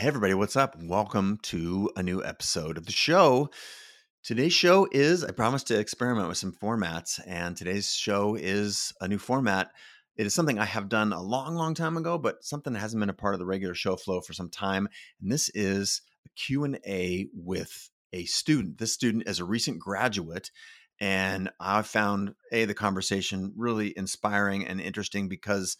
Hey, everybody, what's up? Welcome to a new episode of the show. Today's show is, I promised to experiment with some formats, and today's show is a new format. It is something I have done a long, long time ago, but something that hasn't been a part of the regular show flow for some time. And this is a Q&A with a student. This student is a recent graduate, and I found a the conversation really inspiring and interesting because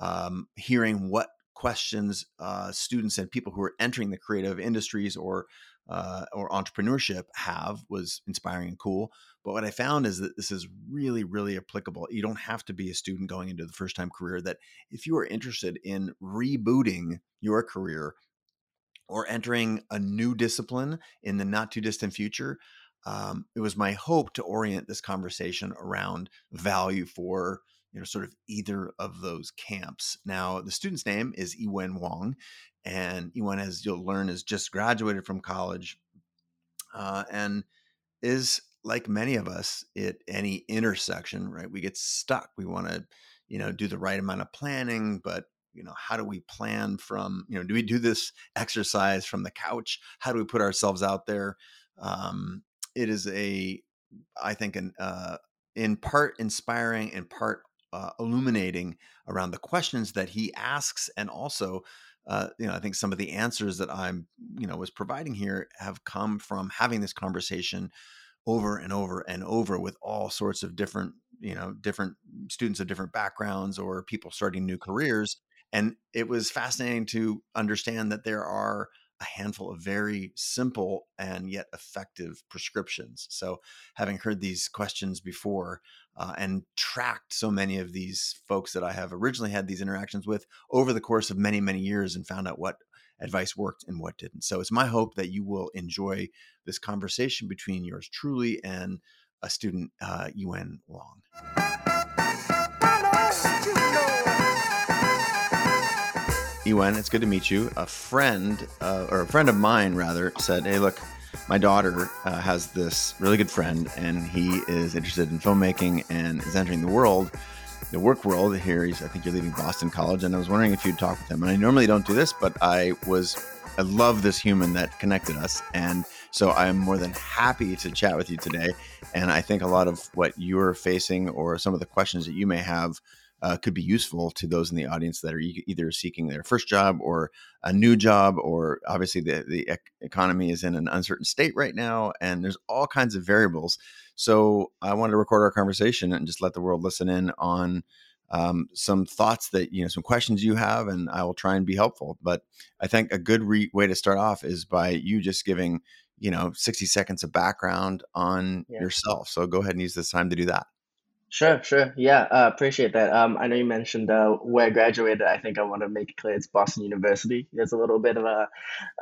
um, hearing what questions uh, students and people who are entering the creative industries or uh, or entrepreneurship have was inspiring and cool. But what I found is that this is really, really applicable. You don't have to be a student going into the first time career. That if you are interested in rebooting your career or entering a new discipline in the not too distant future, um, it was my hope to orient this conversation around value for you know, sort of either of those camps. Now, the student's name is Iwen Wong, and Iwen, as you'll learn, is just graduated from college, uh, and is like many of us at any intersection. Right, we get stuck. We want to, you know, do the right amount of planning, but you know, how do we plan from? You know, do we do this exercise from the couch? How do we put ourselves out there? Um, it is a, I think, an uh, in part inspiring, in part uh, illuminating around the questions that he asks and also uh, you know i think some of the answers that i'm you know was providing here have come from having this conversation over and over and over with all sorts of different you know different students of different backgrounds or people starting new careers and it was fascinating to understand that there are a handful of very simple and yet effective prescriptions. So, having heard these questions before uh, and tracked so many of these folks that I have originally had these interactions with over the course of many, many years and found out what advice worked and what didn't. So, it's my hope that you will enjoy this conversation between yours truly and a student, uh, Iwen Wong. Iwen, it's good to meet you. A friend, uh, or a friend of mine rather, said, "Hey, look, my daughter uh, has this really good friend, and he is interested in filmmaking and is entering the world, the work world here. He's, I think you're leaving Boston College, and I was wondering if you'd talk with him. And I normally don't do this, but I was, I love this human that connected us, and so I'm more than happy to chat with you today. And I think a lot of what you're facing, or some of the questions that you may have." Uh, could be useful to those in the audience that are e- either seeking their first job or a new job, or obviously the, the ec- economy is in an uncertain state right now, and there's all kinds of variables. So I wanted to record our conversation and just let the world listen in on um, some thoughts that you know, some questions you have, and I will try and be helpful. But I think a good re- way to start off is by you just giving you know 60 seconds of background on yeah. yourself. So go ahead and use this time to do that. Sure, sure. Yeah, uh, appreciate that. Um, I know you mentioned uh, where I graduated. I think I want to make it clear it's Boston University. There's a little bit of a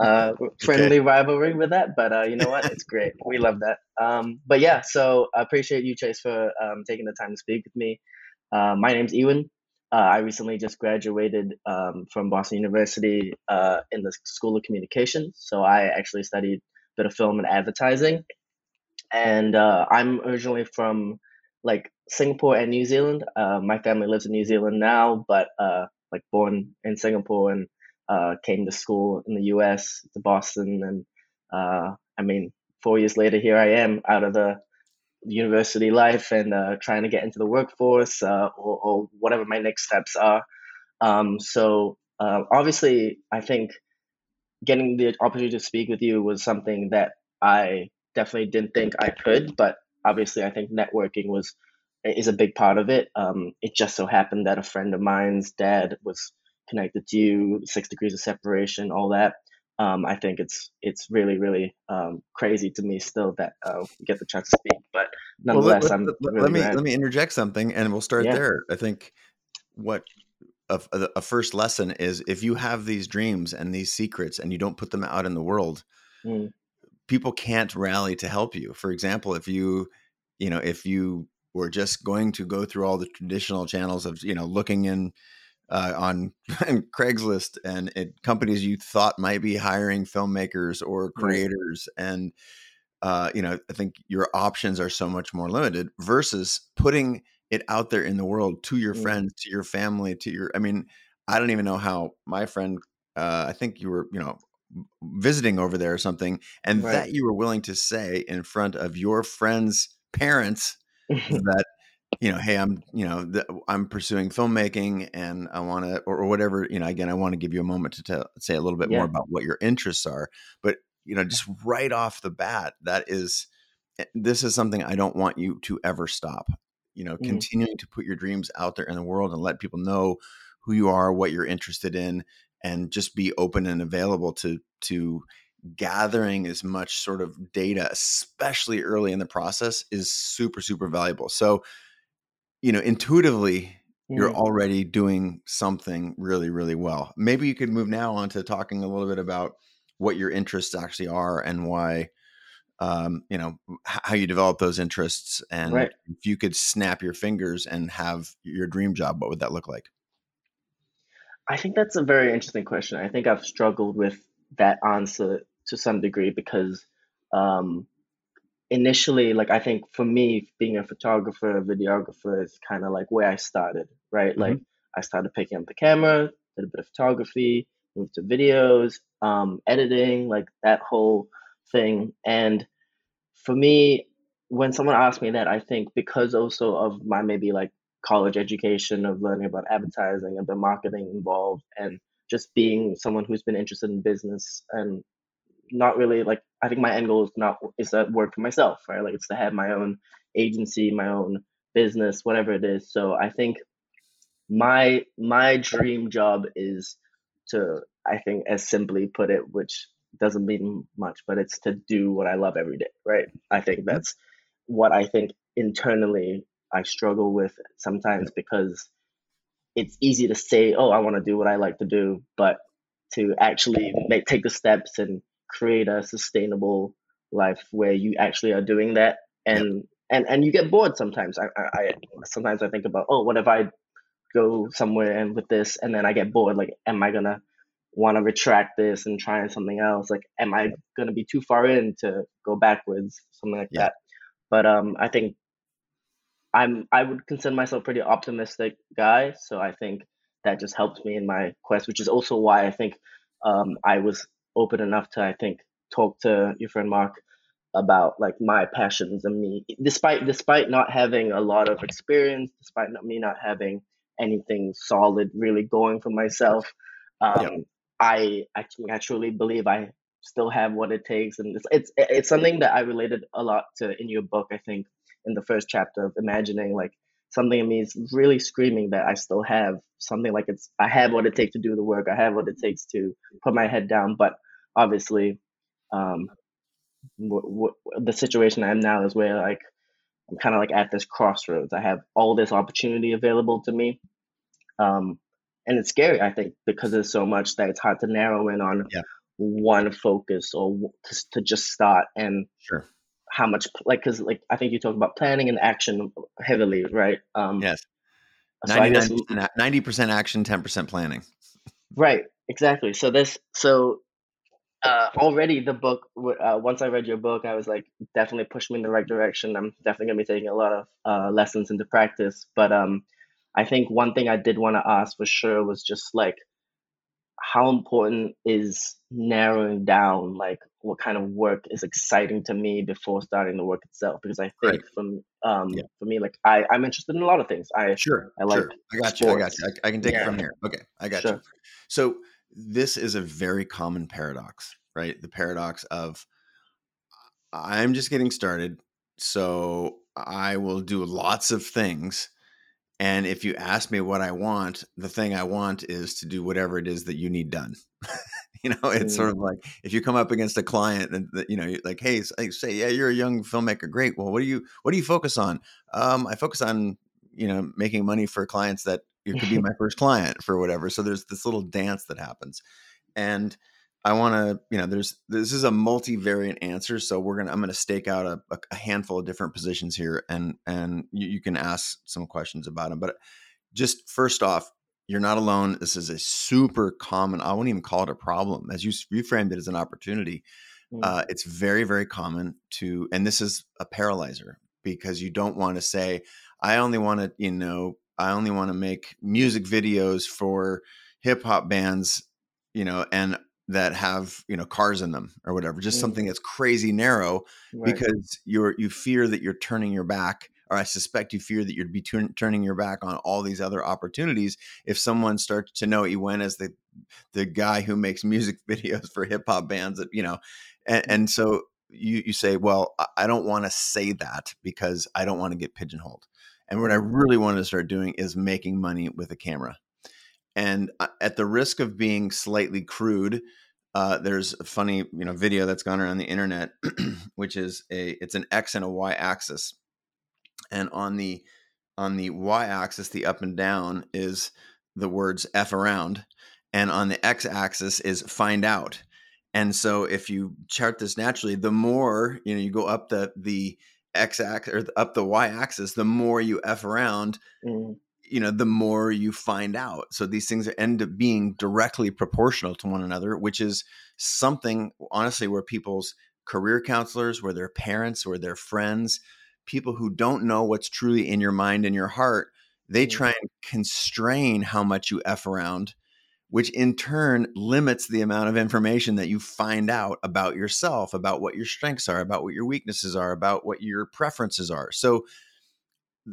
uh, friendly okay. rivalry with that, but uh, you know what? It's great. We love that. Um, but yeah, so I appreciate you, Chase, for um, taking the time to speak with me. Uh, my name's Iwen. Uh, I recently just graduated um, from Boston University uh, in the School of Communications. So I actually studied a bit of film and advertising. And uh, I'm originally from like Singapore and New Zealand. Uh, my family lives in New Zealand now, but uh, like born in Singapore and uh, came to school in the U.S. to Boston, and uh, I mean, four years later, here I am out of the university life and uh, trying to get into the workforce uh, or, or, whatever my next steps are. Um, so obviously, I think getting the opportunity to speak with you was something that I definitely didn't think I could, but obviously I think networking was is a big part of it. Um, it just so happened that a friend of mine's dad was connected to you, six degrees of separation, all that. Um, I think it's it's really really um, crazy to me still that uh, we get the chance to speak. But nonetheless, well, let, I'm let, really let me glad. let me interject something, and we'll start yeah. there. I think what a, a, first lesson is if you have these dreams and these secrets and you don't put them out in the world, mm. People can't rally to help you. For example, if you you know if you were just going to go through all the traditional channels of you know looking in uh, on Craigslist and it, companies you thought might be hiring filmmakers or creators, right. and uh, you know I think your options are so much more limited versus putting it out there in the world to your mm. friends, to your family, to your. I mean, I don't even know how my friend. Uh, I think you were, you know, visiting over there or something, and Right. that you were willing to say in front of your friends' parents that you know, hey, I'm you know the, I'm pursuing filmmaking and I want to or, or, whatever. You know, again, I want to give you a moment to tell, say a little bit yeah. more about what your interests are, but you know, just right off the bat, that is eh, this is something I don't want you to ever stop. You know, mm. continuing to put your dreams out there in the world and let people know who you are, what you're interested in, and just be open and available to to gathering as much sort of data, especially early in the process, is super super valuable. So, you know, intuitively. You're mm. already doing something really, really well. Maybe you could move now on to talking a little bit about what your interests actually are and why um, you know how you develop those interests and right. if you could snap your fingers and have your dream job what would that look like I think that's a very interesting question. I think I've struggled with that answer to some degree because um, initially, like I think for me, being a photographer, a videographer is kind of like where I started, right? Mm-hmm. Like I started picking up the camera, did a bit of photography, moved to videos, um, editing, like that whole thing. And for me, when someone asks me that, I think because also of my maybe like college education of learning about advertising and the marketing involved and just being someone who's been interested in business and not really like I think my end goal is not is to work for myself, right? Like it's to have my own agency, my own business, whatever it is. So I think my my dream job is to I think as simply put it, which doesn't mean much, but it's to do what I love every day, right? I think that's what I think internally I struggle with sometimes because it's easy to say, "Oh, I want to do what I like to do," but to actually make take the steps and create a sustainable life where you actually are doing that and and and you get bored sometimes. I, I, I sometimes I think about, oh, what if I go somewhere and with this and then I get bored? Like, am I gonna want to retract this and try something else? Like, am I gonna be too far in to go backwards? Something like yeah. that. But um, I think I'm I would consider myself a pretty optimistic guy, so I think that just helps me in my quest, which is also why I think um, I was open enough to I think talk to your friend Mark about like my passions and me, despite despite not having a lot of experience, despite not, me not having anything solid really going for myself. Um, yep. I, I I truly believe I still have what it takes, and it's it's it's something that I related a lot to in your book. I think in the first chapter of imagining like something in me is really screaming that I still have something like it's I have what it takes to do the work. I have what it takes to put my head down. But obviously, um, w- w- the situation I'm now is where like I'm kind of like at this crossroads. I have all this opportunity available to me, um, and it's scary. I think because there's so much that it's hard to narrow in on yeah. one focus or to, to just start and sure how much like because like I think you talk about planning and action heavily, right? Um, yes. 90 percent action, ten percent planning. Right. Exactly. So this so uh, already the book uh, once I read your book, I was like definitely pushed me in the right direction. I'm definitely gonna be taking a lot of uh, lessons into practice. But um, I think one thing I did want to ask for sure was just like how important is narrowing down like what kind of work is exciting to me before starting the work itself because i think from um yeah. for me like i i'm interested in a lot of things i sure i like sure. i got sports. you i got you I, I, can take yeah. it from here okay i got sure. you so this is a very common paradox right the paradox of i'm just getting started so i will do lots of things and if you ask me what I want, the thing I want is to do whatever it is that you need done. you know, it's mm. sort of like if you come up against a client and you know, like, hey, say, yeah, you're a young filmmaker, great. Well, what do you what do you focus on? Um, I focus on you know making money for clients that you could be my first client for whatever. So there's this little dance that happens, and I want to, you know, there's this is a multivariant answer, so we're gonna I'm gonna stake out a, a handful of different positions here, and and you, you, can ask some questions about them. But just first off, you're not alone. This is a super common. I wouldn't even call it a problem, as you reframed it as an opportunity. Mm. Uh, it's very very common to, and this is a paralyzer because you don't want to say, I only want to, you know, I only want to make music videos for hip hop bands, you know, and that have you know cars in them or whatever just Mm. something that's crazy narrow Right. because you're you fear that you're turning your back or i suspect you fear that you'd be turn, turning your back on all these other opportunities if someone starts to know Ewen as the the guy who makes music videos for hip hop bands that you know and, and so you you say well I- don't want to say that because i don't want to get pigeonholed. And what i really want to start doing is making money with a camera. And uh, at the risk of being slightly crude uh, there's a funny you know video that's gone around the internet which is a it's an x and a y axis and on the on the y axis the up and down is the words f around and on the x axis is find out and so if you chart this naturally the more you know you go up the the x axis or up the y axis the more you f around Mm. you know the more you find out so these things end up being directly proportional to one another which is something honestly where people's career counselors where their parents or their friends people who don't know what's truly in your mind and your heart they Mm. try and constrain how much you f around which in turn limits the amount of information that you find out about yourself about what your strengths are about what your weaknesses are about what your preferences are so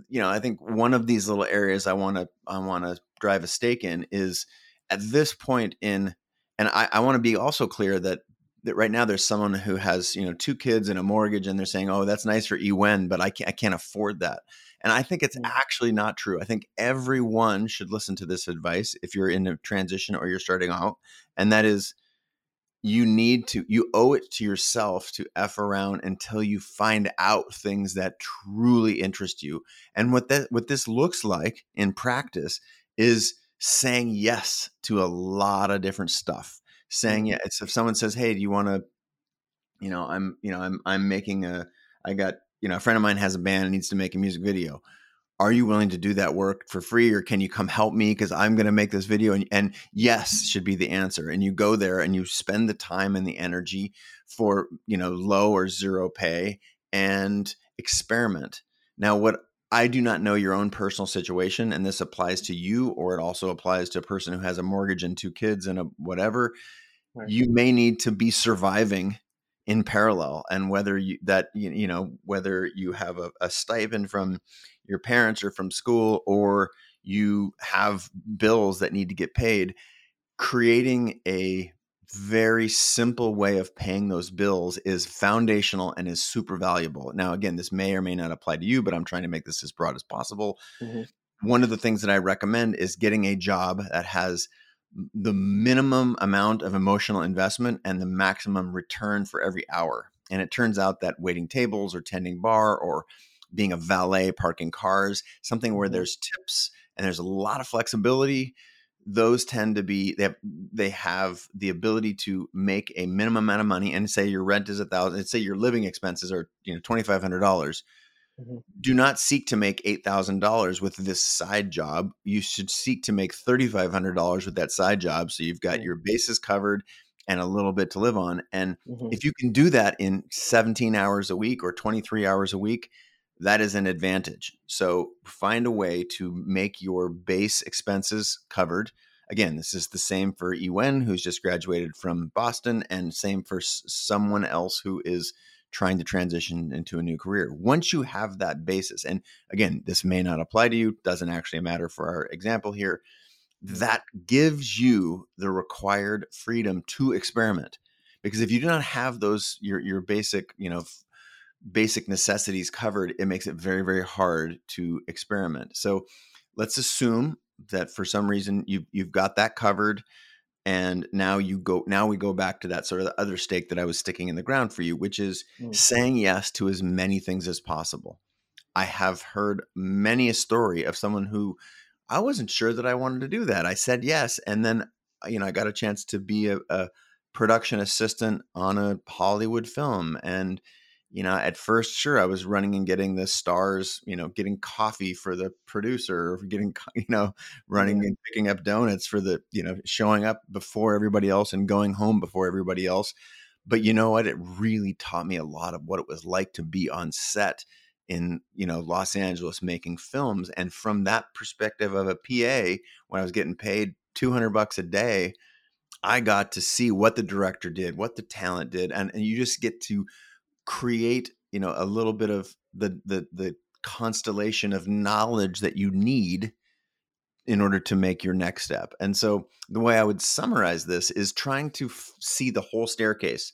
you know, I think one of these little areas I want to I want to drive a stake in is at this point in, and I, I want to be also clear that that right now there's someone who has you know two kids and a mortgage and they're saying, oh, that's nice for Ewen, but I can't I can't afford that. And I think it's actually not true. I think everyone should listen to this advice if you're in a transition or you're starting out, and that is you need to you owe it to yourself to f around until you find out things that truly interest you and what that what this looks like in practice is saying yes to a lot of different stuff saying mm-hmm. yeah it's if someone says hey do you want to you know i'm you know i'm i'm making a i got you know a friend of mine has a band and needs to make a music video. Are you willing to do that work for free or can you come help me because i'm going to make this video? And, and yes should be the answer and you go there and you spend the time and the energy for you know low or zero pay and experiment. Now what i do not know your own personal situation and this applies to you or it also applies to a person who has a mortgage and two kids and a whatever Right. you may need to be surviving in parallel and whether you that you, you know whether you have a, a stipend from your parents or from school or you have bills that need to get paid creating a very simple way of paying those bills is foundational and is super valuable now again this may or may not apply to you but i'm trying to make this as broad as possible Mhm. one of the things that i recommend is getting a job that has the minimum amount of emotional investment and the maximum return for every hour. And it turns out that waiting tables or tending bar or being a valet parking cars, something where Mhm. there's tips and there's a lot of flexibility, those tend to be they have they have the ability to make a minimum amount of money and say your rent is a thousand, say your living expenses are, you know, twenty five hundred dollars Mhm. do not seek to make $8,000 with this side job. You should seek to make $3,500 with that side job. So you've got Mm. your bases covered and a little bit to live on. And Mhm. if you can do that in 17 hours a week or 23 hours a week, that is an advantage. So find a way to make your base expenses covered. Again, this is the same for Ewen, who's just graduated from Boston, and same for someone else who is trying to transition into a new career. Once you have that basis, and again, this may not apply to you, doesn't actually matter for our example here, mm. that gives you the required freedom to experiment. Because if you do not have those your your basic, you know, basic necessities covered, it makes it very very hard to experiment. So let's assume that for some reason you you've got that covered and now you go now we go back to that sort of the other stake that I was sticking in the ground for you, which is Mm. saying yes to as many things as possible. I have heard many a story of someone who I wasn't sure that I wanted to do that. I said yes, and then uh, you know I got a chance to be a, a production assistant on a Hollywood film, and you know at first, sure, I was running and getting the stars, you know, getting coffee for the producer, or getting you know running Yeah. and picking up donuts for the you know showing up before everybody else and going home before everybody else. But you know what? It really taught me a lot of what it was like to be on set in you know Los Angeles making films and from that perspective of a PA when I was getting paid 200 bucks a day I got to see what the director did, what the talent did, and, and you just get to create, you know, a little bit of the the the constellation of knowledge that you need in order to make your next step. And so the way I would summarize this is trying to f- see the whole staircase.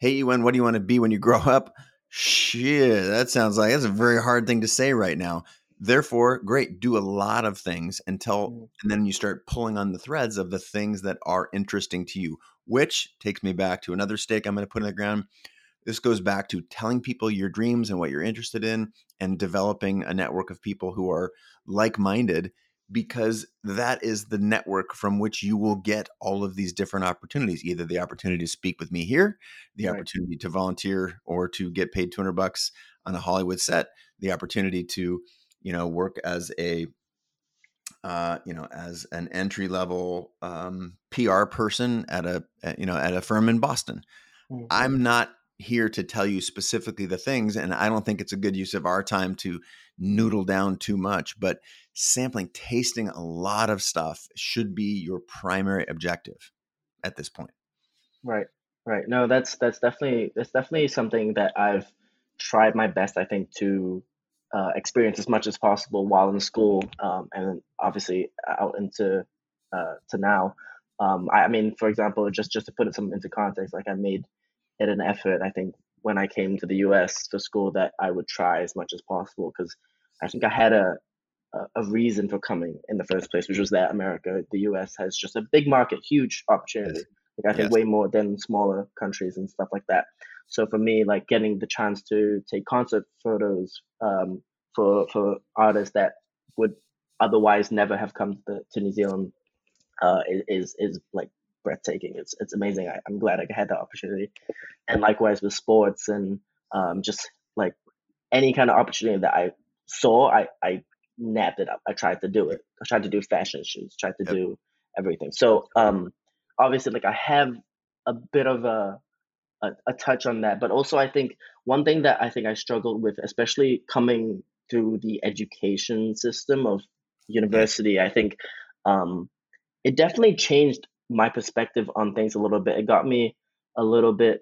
Hey, Ewan, what do you want to be when you grow up? Shit, that sounds like that's a very hard thing to say right now. Therefore, great, do a lot of things until, mm. and then you start pulling on the threads of the things that are interesting to you, which takes me back to another stake I'm going to put in the ground. This goes back to telling people your dreams and what you're interested in and developing a network of people who are like minded because that is the network from which you will get all of these different opportunities either the opportunity to speak with me here the right. opportunity to volunteer or to get paid 200 bucks on a hollywood set the opportunity to you know work as a uh, you know as an entry level um, pr person at a you know at a firm in boston mm-hmm. i'm not here to tell you specifically the things and i don't think it's a good use of our time to noodle down too much but sampling tasting a lot of stuff should be your primary objective at this point. Right right. No that's that's definitely that's definitely something that i've tried my best i think to uh, experience as much as possible while in school um, and obviously out into uh, to now. Um, I, I mean for example just just to put it some into context like i made it an effort. I think when I came to the US for school that I would try as much as possible because I think I had a, a, a reason for coming in the first place, which was that America, the US has just a big market, huge opportunity. Like I think yes. way more than smaller countries and stuff like that. So for me, like getting the chance to take concert photos um, for for artists that would otherwise never have come to, to New Zealand uh, is is like breathtaking. It's it's amazing. I, am glad I had the opportunity, and likewise with sports and um, just like any kind of opportunity that I saw, I I nabbed it up. I tried to do it. I tried to do fashion shoots. Tried to yep. do everything. So um, obviously, like I have a bit of a, a a touch on that, but also I think one thing that I think I struggled with, especially coming through the education system of university, I think um, it definitely changed my perspective on things a little bit. It got me a little bit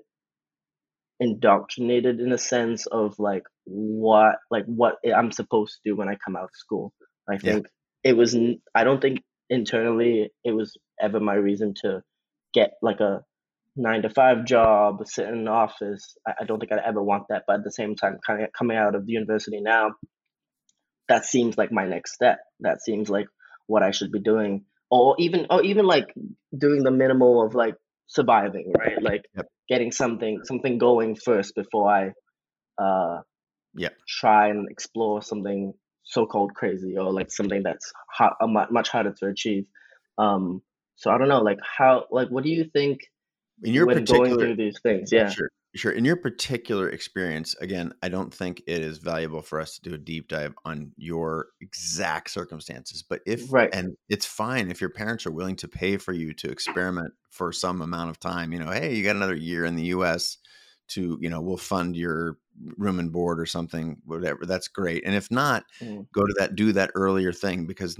indoctrinated in a sense of like what like what I'm supposed to do when I come out of school. I think yeah. it was I don't think internally it was ever my reason to get like a nine to five job, sit in an office. I, I don't think I'd ever want that. But at the same time, kind of coming out of the university now, that seems like my next step. That seems like what I should be doing or even or even like doing the minimal of like surviving, right? Like yep. getting something something going first before I uh yeah try and explore something so called crazy or like something that's hard, much harder to achieve. Um so I don't know like how like what do you think in your when particular, going through these things? Yeah. Sure. Sure. In your particular experience, again, I don't think it is valuable for us to do a deep dive on your exact circumstances. But if, right. and it's fine if your parents are willing to pay for you to experiment for some amount of time, you know, hey, you got another year in the US to, you know, we'll fund your room and board or something, whatever. That's great. And if not, mm. go to that, do that earlier thing because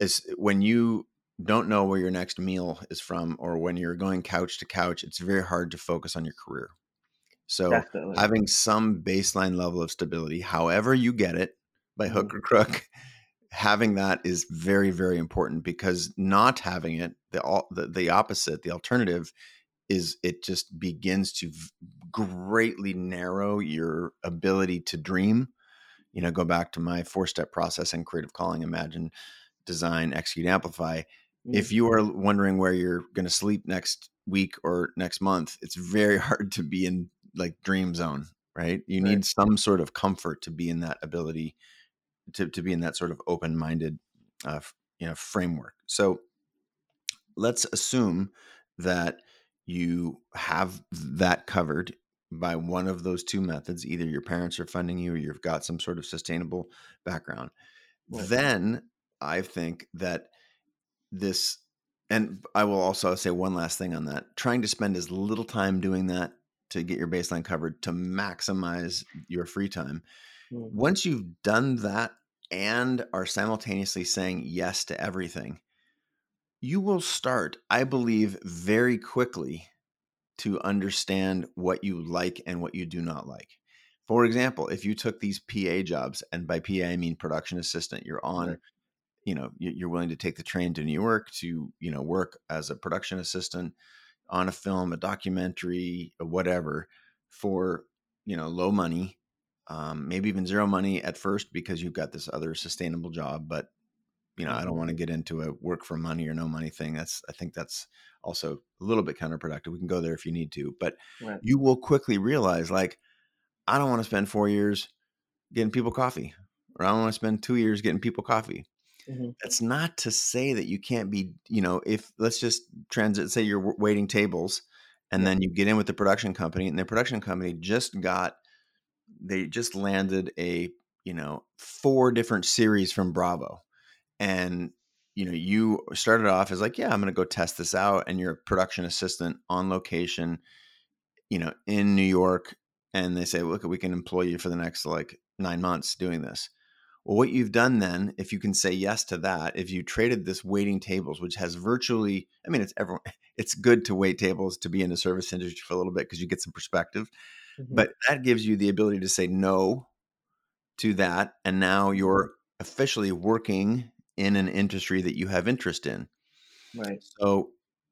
as when you don't know where your next meal is from or when you're going couch to couch, it's very hard to focus on your career. So Definitely. having some baseline level of stability, however you get it, by hook mm-hmm. or crook, having that is very very important because not having it, the the, the opposite, the alternative is it just begins to greatly narrow your ability to dream. You know, go back to my four step process and creative calling, imagine, design, execute, amplify if mm. you are wondering where you're going to sleep next week or next month, it's very hard to be in like dream zone, right? You right. need some sort of comfort to be in that ability to, to be in that sort of open minded, uh, you know, framework. So let's assume that you have that covered by one of those two methods. Either your parents are funding you or you've got some sort of sustainable background. Right. Then I think that this and I will also say one last thing on that. Trying to spend as little time doing that to get your baseline covered to maximize your free time. Mm. Once you've done that and are simultaneously saying yes to everything, you will start, I believe, very quickly to understand what you like and what you do not like. For example, if you took these PA jobs, and by PA I mean production assistant, you're on. You know, you- you're willing to take the train to New York to, you know, work as a production assistant on a film, a documentary, or whatever, for you know low money, um, maybe even zero money at first because you've got this other sustainable job. But you know, I don't Mhm. want to get into a work for money or no money thing. That's I think that's also a little bit counterproductive. We can go there if you need to, but Right. you will quickly realize like I don't want to spend four years getting people coffee, or I don't want to spend two years getting people coffee. Mhm. That's not to say that you can't be, you know, if let's just transit, say you're waiting tables and Yeah. then you get in with the production company and the production company just got, they just landed a, you know, four different series from Bravo. And, you know, you started off as like, yeah, I'm going to go test this out. And you're a production assistant on location, you know, in New York. And they say, look, we can employ you for the next like nine months doing this. Well, what you've done then, if you can say yes to that, if you traded this waiting tables, which has virtually, I mean, it's everyone, it's good to wait tables to be in the service industry for a little bit because you get some perspective, Mhm. but that gives you the ability to say no to that. And now you're officially working in an industry that you have interest in. Right. So,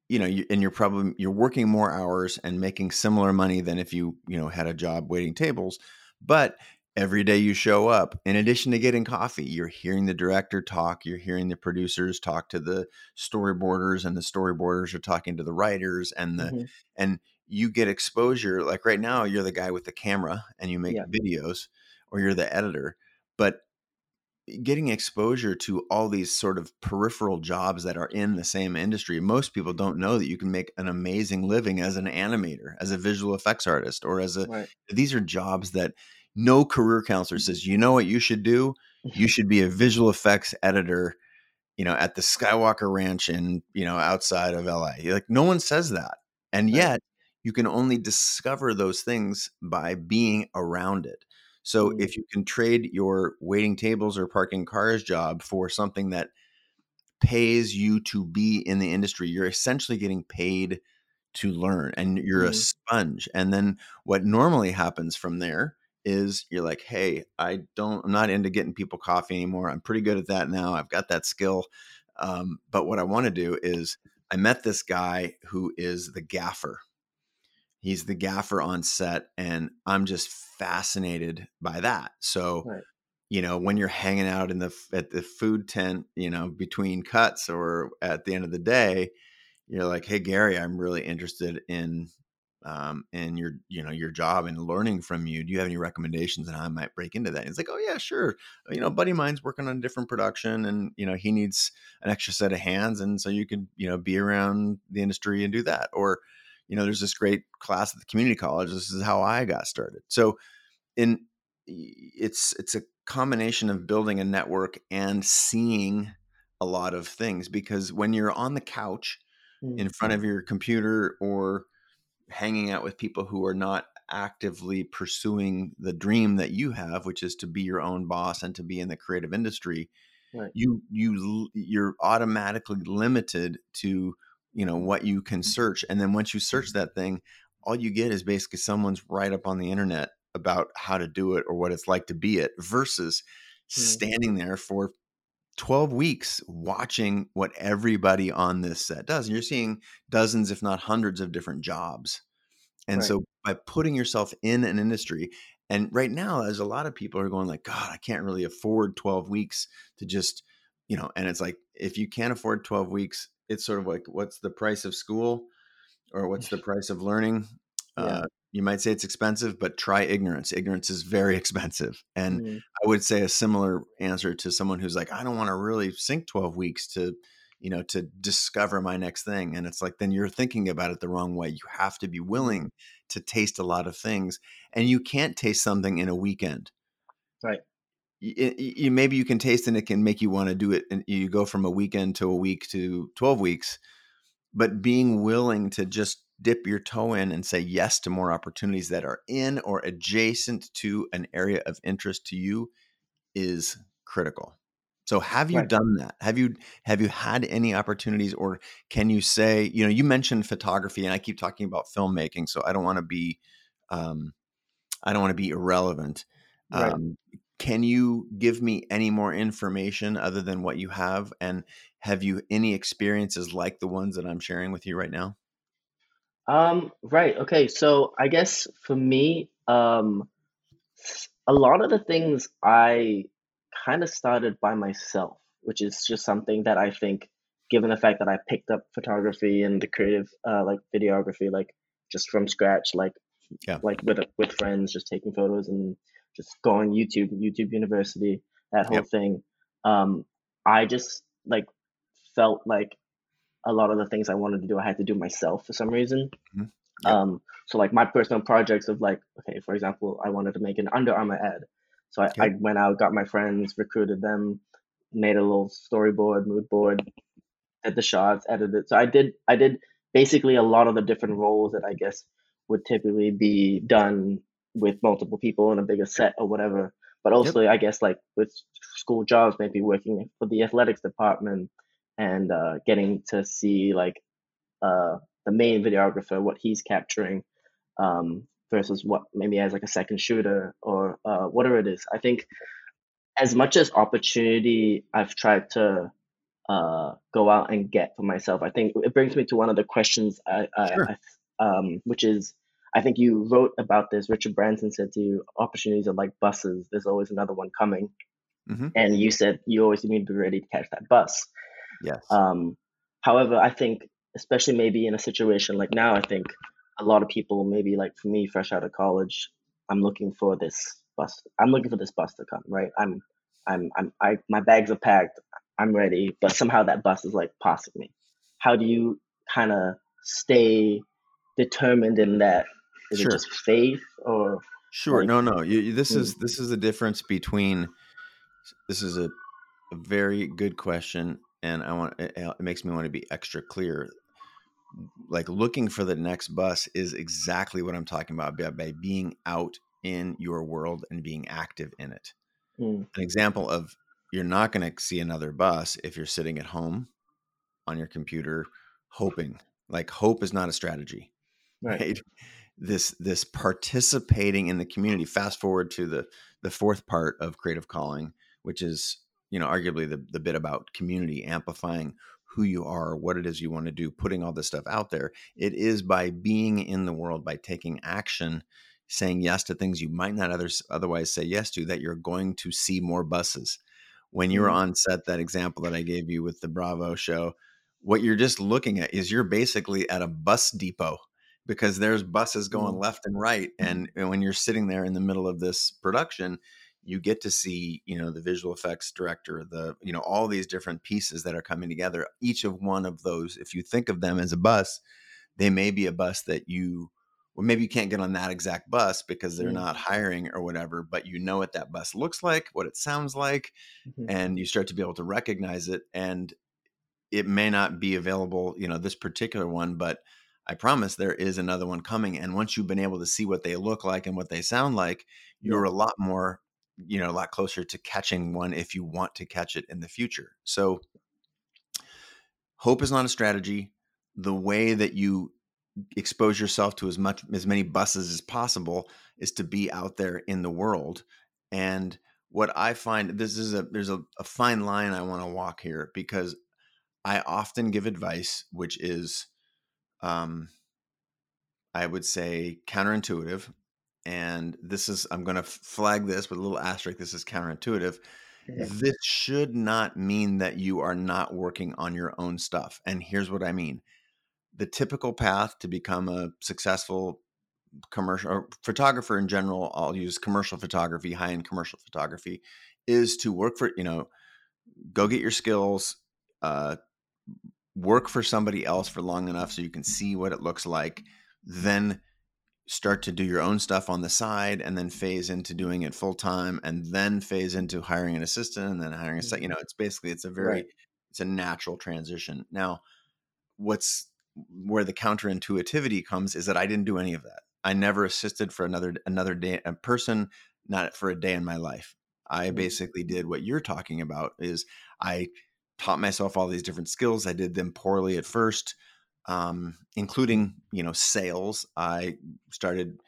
you know, you, and you're probably you're working more hours and making similar money than if you you know had a job waiting tables, but every day you show up, in addition to getting coffee, you're hearing the director talk, you're hearing the producers talk to the storyboarders, and the storyboarders are talking to the writers, and the Mhm. and you get exposure. Like right now, you're the guy with the camera and you make Yeah. videos, or you're the editor, but getting exposure to all these sort of peripheral jobs that are in the same industry. Most people don't know that you can make an amazing living as an animator, as a visual effects artist, or as a Right. these are jobs that no career counselor says, you know what you should do? You should be a visual effects editor, you know, at the Skywalker Ranch in, you know, outside of LA. You're like, no one says that. And yet you can only discover those things by being around it. So Mm. if you can trade your waiting tables or parking cars job for something that pays you to be in the industry, you're essentially getting paid to learn and you're a Mhm. sponge. And then what normally happens from there is you're like, hey, I don't, I'm not into getting people coffee anymore. I'm pretty good at that now. I've got that skill. Um, but what I want to do is I met this guy who is the gaffer. He's the gaffer on set, and I'm just fascinated by that. So, Right. you know, when you're hanging out in the at the food tent, you know, between cuts or at the end of the day, you're like, "Hey, Gary, I'm really interested in um, in your you know your job and learning from you. Do you have any recommendations on how I might break into that?" And he's like, "Oh yeah, sure. You know, buddy of mine's working on a different production, and you know he needs an extra set of hands, and so you could you know be around the industry and do that." Or, you know, there's this great class at the community college. This is how I got started. So, in it's it's a combination of building a network and seeing a lot of things because when you're on the couch in front of your computer or hanging out with people who are not actively pursuing the dream that you have which is to be your own boss and to be in the creative industry Right. you you you're automatically limited to you know what you can search and then once you search that thing all you get is basically someone's right up on the internet about how to do it or what it's like to be it versus Mm. standing there for 12 weeks watching what everybody on this set does. And you're seeing dozens, if not hundreds, of different jobs. And Right. so by putting yourself in an industry, and right now, there's a lot of people are going like, God, I can't really afford 12 weeks to just, you know, and it's like, if you can't afford 12 weeks, it's sort of like, what's the price of school or what's the price of learning? Yeah. Uh, you might say it's expensive, but try ignorance. Ignorance is very expensive. And Mm. I would say a similar answer to someone who's like, I don't want to really sink 12 weeks to, you know, to discover my next thing. And it's like, then you're thinking about it the wrong way. You have to be willing to taste a lot of things. And you can't taste something in a weekend. Right. You, you, maybe you can taste and it can make you want to do it. And you go from a weekend to a week to 12 weeks. But being willing to just dip your toe in and say yes to more opportunities that are in or adjacent to an area of interest to you is critical. So have you Right. done that? Have you have you had any opportunities or can you say, you know, you mentioned photography and I keep talking about filmmaking, so I don't want to be um I don't want to be irrelevant. Right. Um can you give me any more information other than what you have and have you any experiences like the ones that I'm sharing with you right now? Um, right. Okay. So I guess for me, um, a lot of the things I kind of started by myself, which is just something that I think, given the fact that I picked up photography and the creative, uh, like videography, like just from scratch, like Yeah. like with with friends, just taking photos and just going YouTube, YouTube University, that whole Yep. thing. Um, I just like felt like a lot of the things I wanted to do, I had to do myself for some reason. Mhm. Yep. Um, so like my personal projects of like, okay, for example, I wanted to make an Under Armour ad. So I, I went out, got my friends, recruited them, made a little storyboard, mood board, did the shots, edited. So I did I did basically a lot of the different roles that I guess would typically be done with multiple people in a bigger set or whatever. But Yep. also I guess like with school jobs, maybe working for the athletics department and uh, getting to see like uh, the main videographer what he's capturing um, versus what maybe as like a second shooter or uh, whatever it is. I think as much as opportunity I've tried to uh, go out and get for myself, I think it brings me to one of the questions I, I, Sure. I um, which is I think you wrote about this. Richard Branson said to you, opportunities are like buses. There's always another one coming, hmm and you said you always need to be ready to catch that bus. Yes. Um, however, I think, especially maybe in a situation like now, I think a lot of people, maybe like for me, fresh out of college, I'm looking for this bus. I'm looking for this bus to come, right? I'm, I'm, I'm, I, my bags are packed. I'm ready, but somehow that bus is like passing me. How do you kind of stay determined in that? Is Sure. it just faith or Sure. like? No, no. You, you- this Mm, is this is the difference between. This is a, a very good question, and I want it, it makes me want to be extra clear. Like looking for the next bus is exactly what I'm talking about by, by being out in your world and being active in it. mm, An example of you're not going to see another bus if you're sitting at home on your computer hoping. Like hope is not a strategy right. right this this participating in the community fast forward to the the fourth part of creative calling which is you know arguably the, the bit about community amplifying who you are what it is you want to do putting all this stuff out there it is by being in the world by taking action saying yes to things you might not others otherwise say yes to that you're going to see more buses. When you're Mm, on set that example that i gave you with the bravo show what you're just looking at is you're basically at a bus depot because there's buses going mm, left and right and, and when you're sitting there in the middle of this production you get to see you know the visual effects director the you know all these different pieces that are coming together each of one of those if you think of them as a bus they may be a bus that you well maybe you can't get on that exact bus because they're mm, not hiring or whatever but you know what that bus looks like what it sounds like mhm, and you start to be able to recognize it and it may not be available, you know, this particular one, but I promise there is another one coming. And once you've been able to see what they look like and what they sound like, you're a lot more, you know, a lot closer to catching one if you want to catch it in the future. So hope is not a strategy. The way that you expose yourself to as much as many buses as possible is to be out there in the world. And what I find this is a there's a, a fine line I want to walk here because I often give advice, which is, um, I would say, counterintuitive. And this is, I'm going to flag this with a little asterisk. This is counterintuitive. yeah, This should not mean that you are not working on your own stuff. And here's what I mean the typical path to become a successful commercial or photographer in general, I'll use commercial photography, high end commercial photography, is to work for, you know, go get your skills, uh, work for somebody else for long enough so you can see what it looks like, then start to do your own stuff on the side and then phase into doing it full time and then phase into hiring an assistant and then hiring a set you mhm, know it's basically it's a very right. it's a natural transition now what's where the counterintuitivity comes is that i didn't do any of that i never assisted for another another day a person not for a day in my life I Mhm. basically did what you're talking about is I taught myself all these different skills. I did them poorly at first, um, including, you know, sales. I started,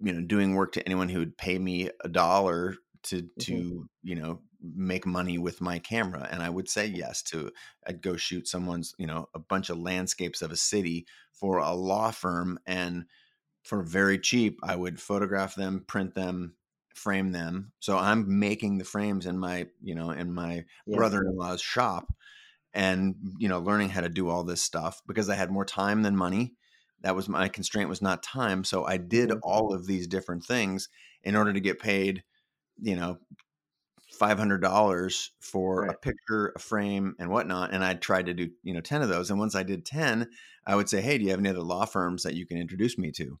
you know, doing work to anyone who would pay me a dollar to Mhm. to, you know, make money with my camera and I would say yes to I'd go shoot someone's, you know, a bunch of landscapes of a city for a law firm and for very cheap I would photograph them, print them, frame them. So I'm making the frames in my, you know, in my Yeah. brother-in-law's shop and you know learning how to do all this stuff because I had more time than money. That was my constraint was not time, so I did Mhm. all of these different things in order to get paid, you know, five hundred dollars for a picture, a frame, and whatnot. And I tried to do you know ten of those. And once I did ten, I would say, "Hey, do you have any other law firms that you can introduce me to?"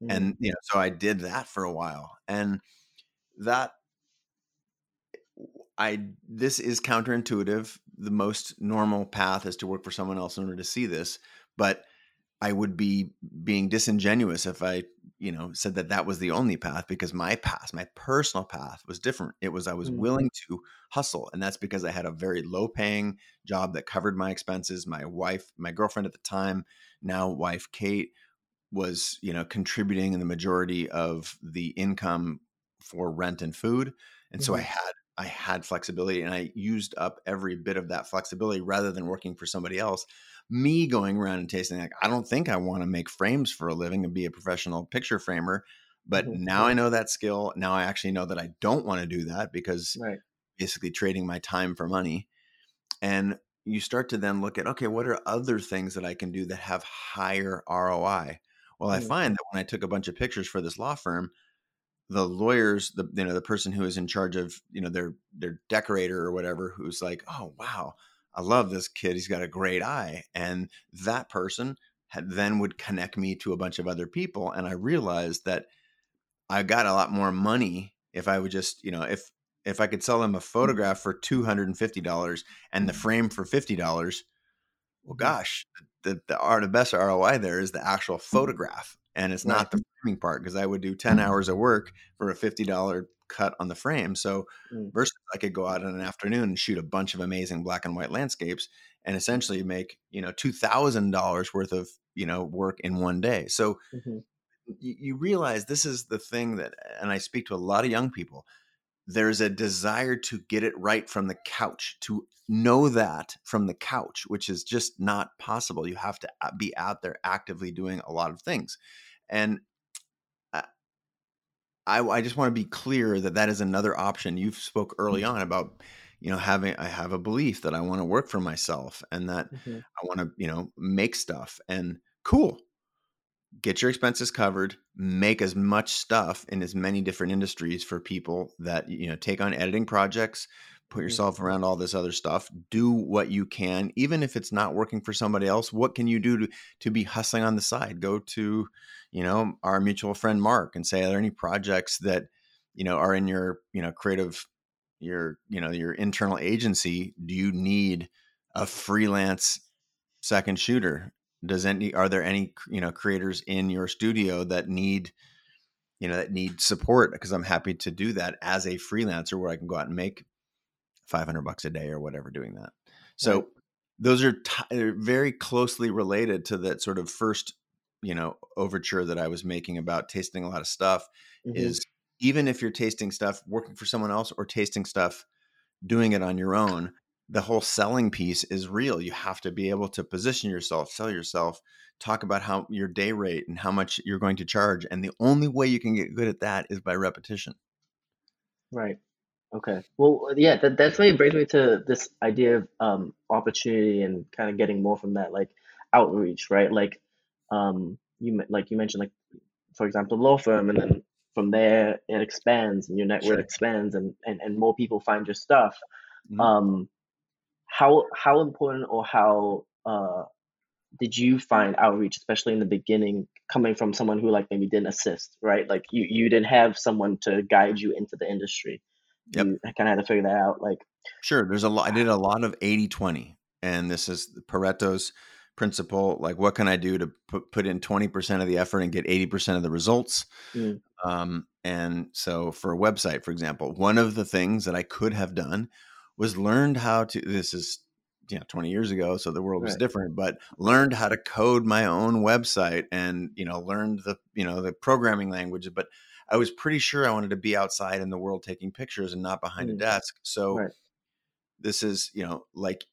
Mhm. And you know, so I did that for a while, and that I this is counterintuitive. The most normal path is to work for someone else in order to see this, but I would be being disingenuous if I, you know, said that that was the only path because my path, my personal path was different. It was I was Mm. willing to hustle and that's because I had a very low paying job that covered my expenses. My wife, my girlfriend at the time, now wife Kate was, you know, contributing in the majority of the income for rent and food. And so I Mhm. had I had flexibility and I used up every bit of that flexibility rather than working for somebody else. Me going around and tasting like I don't think I want to make frames for a living and be a professional picture framer, but Mhm. now I know that skill. Now I actually know that I don't want to do that because Right. basically trading my time for money. And you start to then look at okay, what are other things that I can do that have higher ROI? Well, I Mm. find that when I took a bunch of pictures for this law firm, the lawyers, the you know the person who is in charge of you know their their decorator or whatever, who's like, oh wow, I love this kid. He's got a great eye, and that person had, then would connect me to a bunch of other people, and I realized that I got a lot more money if I would just you know if if I could sell them a mm-hmm. photograph for two hundred and fifty dollars and the mm-hmm. frame for fifty dollars. Well, gosh, the the, the best ROI there is the actual mm-hmm. photograph, and it's Right. not the framing part because I would do ten hours of work for a fifty dollar cut on the frame. So Mm. versus I could go out in an afternoon and shoot a bunch of amazing black and white landscapes and essentially make you know two thousand dollars worth of you know work in one day. So Mhm. you, you realize this is the thing that, and I speak to a lot of young people. There's a desire to get it right from the couch, to know that from the couch, which is just not possible. You have to uh, be out there actively doing a lot of things. And uh, I, I, I just want to be clear that that is another option. You spoke early mm-hmm. on about, you know, having, I have a belief that I want to work for myself and that Mhm. I want to, you know, make stuff and cool. Get your expenses covered, make as much stuff in as many different industries for people that, you know, take on editing projects, put yourself around all this other stuff, do what you can, even if it's not working for somebody else. What can you do to, to be hustling on the side? Go to, you know, our mutual friend Mark and say, are there any projects that, you know, are in your, you know, creative, your, you know, your internal agency? Do you need a freelance second shooter? Does any are there any you know creators in your studio that need you know that need support? Because I'm happy to do that as a freelancer, where I can go out and make 500 bucks a day or whatever doing that. So Right. those are t- very closely related to that sort of first you know overture that I was making about tasting a lot of stuff. Mhm. Is even if you're tasting stuff working for someone else or tasting stuff doing it on your own, the whole selling piece is real. You have to be able to position yourself, sell yourself, talk about how your day rate and how much you're going to charge. And the only way you can get good at that is by repetition. Right. Okay. Well, yeah, that that's why it brings me to this idea of um opportunity and kind of getting more from that, like outreach, right? Like, um, you like you mentioned, like for example, law firm, and then from there it expands and your network Sure. expands, and and and more people find your stuff. Mhm. Um, how how important or how uh did you find outreach, especially in the beginning, coming from someone who like maybe didn't assist, right? Like you you didn't have someone to guide you into the industry. Yep. You kind of had to figure that out. Like, Sure. There's a lot. I did a lot of 80 20. And this is Pareto's principle. Like, what can I do to put, put in 20% of the effort and get 80% of the results? Mm. Um, and so for a website, for example, one of the things that I could have done was learned how to. This is you know 20 years ago so the world was Right. different but learned how to code my own website and you know learned the you know the programming languages but i was pretty sure i wanted to be outside in the world taking pictures and not behind a Mm. desk so Right. this is you know like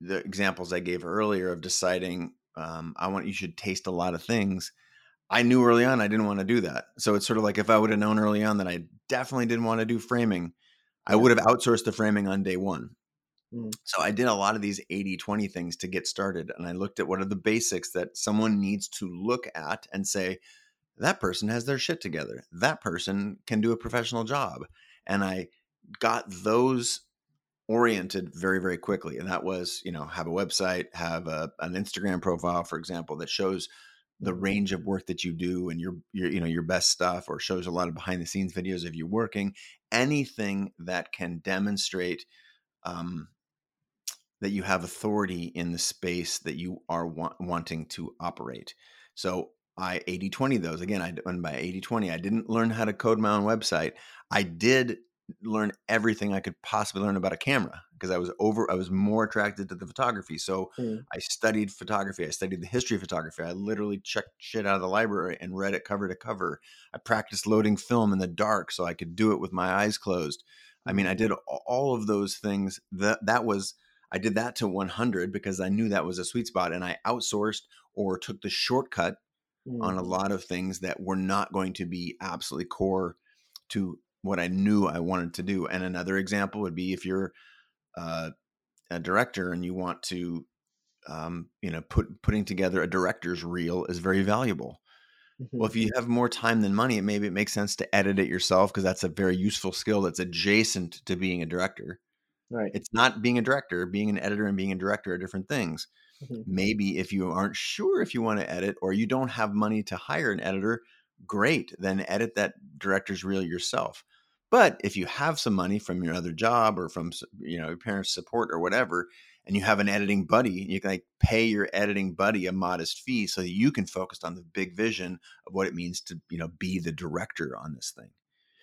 the examples i gave earlier of deciding um, i want you should taste a lot of things i knew early on i didn't want to do that so it's sort of like if i would have known early on that i definitely didn't want to do framing i would have outsourced the framing on day one Mm. so I did a lot of these 80 20 things to get started. And I looked at what are the basics that someone needs to look at and say, that person has their shit together. That person can do a professional job. And I got those oriented very, very quickly. And that was, you know, have a website, have a, an Instagram profile, for example, that shows the range of work that you do and your, your you know your best stuff or shows a lot of behind the scenes videos of you working anything that can demonstrate um, that you have authority in the space that you are wa- wanting to operate. So I 80 20 those. Again, I went by 80 20. I didn't learn how to code my own website. I did learn everything I could possibly learn about a camera because I was over, I was more attracted to the photography. So Mm. I studied photography. I studied the history of photography. I literally checked shit out of the library and read it cover to cover. I practiced loading film in the dark so I could do it with my eyes closed. I mean, I did all of those things. That that was I did that to 100 because I knew that was a sweet spot, and I outsourced or took the shortcut on Mm. a lot of things that were not going to be absolutely core to what I knew I wanted to do. And another example would be if you're uh, a director and you want to, um, you know, put putting together a director's reel is very valuable. Well, Mhm. if you have more time than money, maybe it makes sense to edit it yourself because that's a very useful skill that's adjacent to being a director. Right. It's not being a director, being an editor and being a director are different things. Mhm. Maybe if you aren't sure if you want to edit or you don't have money to hire an editor, great, then edit that director's reel yourself. But if you have some money from your other job or from you know your parents' support or whatever, and you have an editing buddy, you can like pay your editing buddy a modest fee so that you can focus on the big vision of what it means to you know be the director on this thing.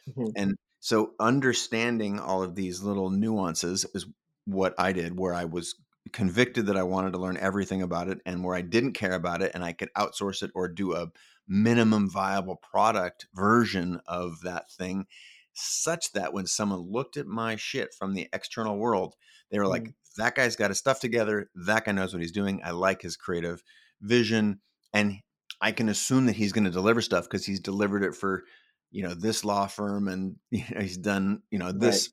Mhm. And so understanding all of these little nuances is what I did, where I was convicted that I wanted to learn everything about it and where I didn't care about it and I could outsource it or do a minimum viable product version of that thing such that when someone looked at my shit from the external world, they were like, Mm. that guy's got his stuff together. That guy knows what he's doing. I like his creative vision. And I can assume that he's going to deliver stuff because he's delivered it for, you know, this law firm and you know, he's done, you know, Right. this,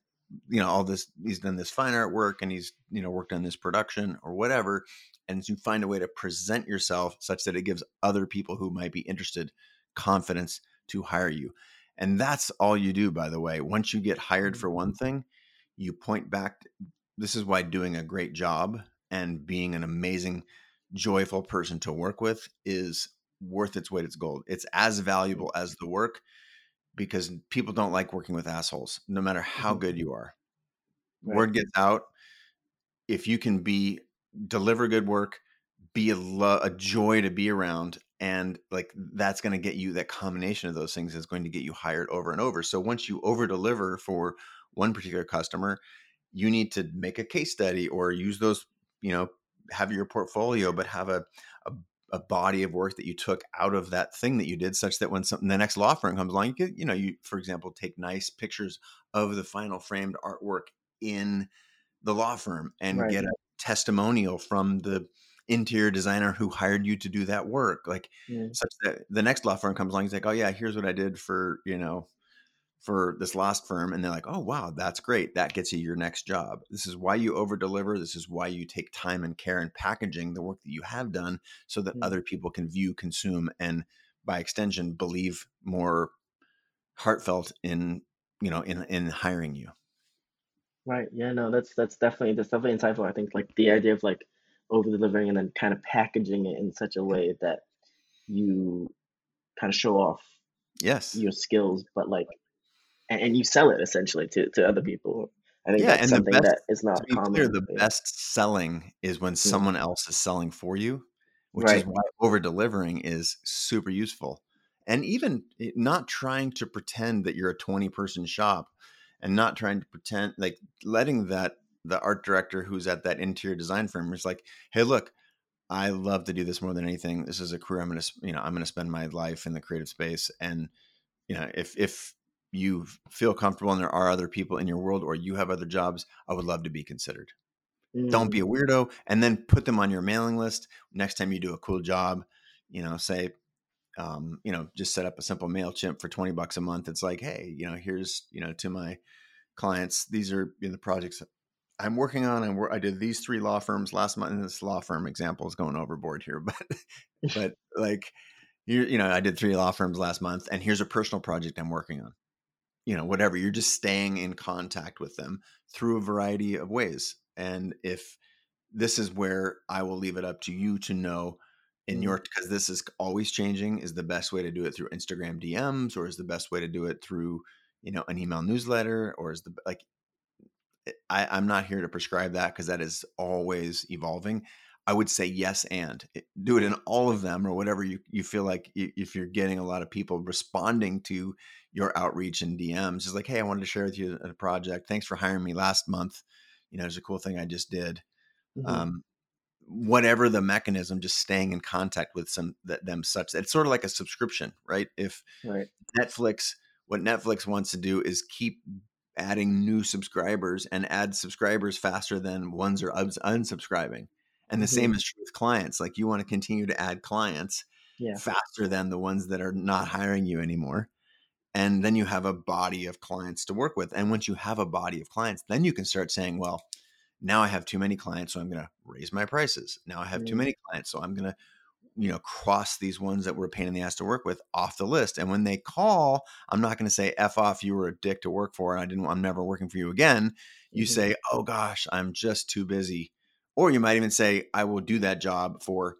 you know, all this, he's done this fine art work and he's, you know, worked on this production or whatever. And you find a way to present yourself such that it gives other people who might be interested confidence to hire you. And that's all you do, by the way. Once you get hired for one thing, you point back. This is why doing a great job and being an amazing, joyful person to work with is worth its weight its gold. It's as valuable as the work because people don't like working with assholes, no matter how Mhm. good you are. Right. Word gets out. If you can be deliver good work, be a, lo- a joy to be around, and like that's going to get you that combination of those things is going to get you hired over and over. So once you over deliver for one particular customer, you need to make a case study or use those, you know, have your portfolio, but have a, a a body of work that you took out of that thing that you did, such that when something the next law firm comes along, you could, you know, you for example, take nice pictures of the final framed artwork in the law firm and Right. get a testimonial from the interior designer who hired you to do that work. Like Mm. such that the next law firm comes along, he's like, Oh yeah, here's what I did for, you know, for this last firm. And they're like, Oh wow, that's great. That gets you your next job. This is why you over deliver. This is why you take time and care in packaging the work that you have done so that Mm. other people can view, consume, and by extension, believe more heartfelt in, you know, in in hiring you. Right. Yeah, no, that's that's definitely that's definitely insightful. I think like the idea of like over delivering and then kind of packaging it in such a way that you kind of show off Yes. your skills, but like and, and you sell it essentially to, to other people. I think Yeah, that's and the something best that is not be clear, the Yeah. best selling is when Mm. someone else is selling for you, which is why over delivering is super useful. and even eh, not trying to pretend that you're a 20 person shop and not trying to pretend like letting that the art director who's at that interior design firm is like hey look i love to do this more than anything this is a career i'm going to you know i'm going to spend my life in the creative space and you know if if you feel comfortable and there are other people in your world or you have other jobs i would love to be considered mm. don't be a mm. weirdo and then put them on your mailing list next time you do a cool job you know say um, you know, just set up a simple MailChimp for 20 bucks a month. It's like, hey, you know, here's, you know, to my clients, these are you know, the projects I'm working on. And I did these three law firms last month. And this law firm example is going overboard here, but, but like, you, you know, I did three law firms last month and here's a personal project I'm working on, you know, whatever. You're just staying in contact with them through a variety of ways. And if this is where I will leave it up to you to know in mm-hmm. your because this is always changing is the best way to do it through instagram dms or is the best way to do it through you know an email newsletter or is the like I, i'm not here to prescribe that because that is always evolving i would say yes and eh, do it in all of them or whatever you, you feel like if you're getting a lot of people responding to your outreach and dms it's like hey i wanted to share with you a project thanks for hiring me last month you know there's a cool thing i just did mm-hmm. um, whatever the mechanism, just staying in contact with some that them such that it's sort of like a subscription, right? If right. Netflix, what Netflix wants to do is keep adding new subscribers and add subscribers faster than ones are unsubscribing. And the mm-hmm. same is true with clients. Like you want to continue to add clients yeah. faster than the ones that are not hiring you anymore. And then you have a body of clients to work with. And once you have a body of clients, then you can start saying, well, now I have too many clients, so I'm going to raise my prices. Now I have mm. too many clients, so I'm going to, you know, cross these ones that were a pain in the ass to work with off the list. And when they call, I'm not going to say "f off," you were a dick to work for, and I didn't. I'm never working for you again. You mm-hmm. say, "Oh gosh, I'm just too busy," or you might even say, "I will do that job for."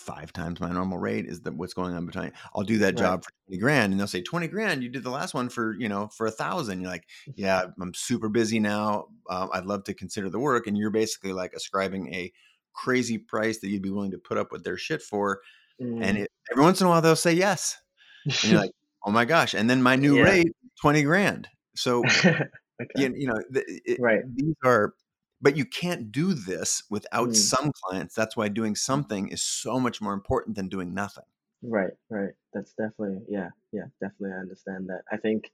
five times my normal rate is that what's going on between I'll do that right. job for 20 grand and they'll say 20 grand you did the last one for you know for a thousand you're like yeah I'm super busy now um, I'd love to consider the work and you're basically like ascribing a crazy price that you'd be willing to put up with their shit for mm. and it, every once in a while they'll say yes and you're like oh my gosh and then my new yeah. rate 20 grand so okay. you, you know it, right these are but you can't do this without mm. some clients that's why doing something is so much more important than doing nothing right right that's definitely yeah yeah definitely i understand that i think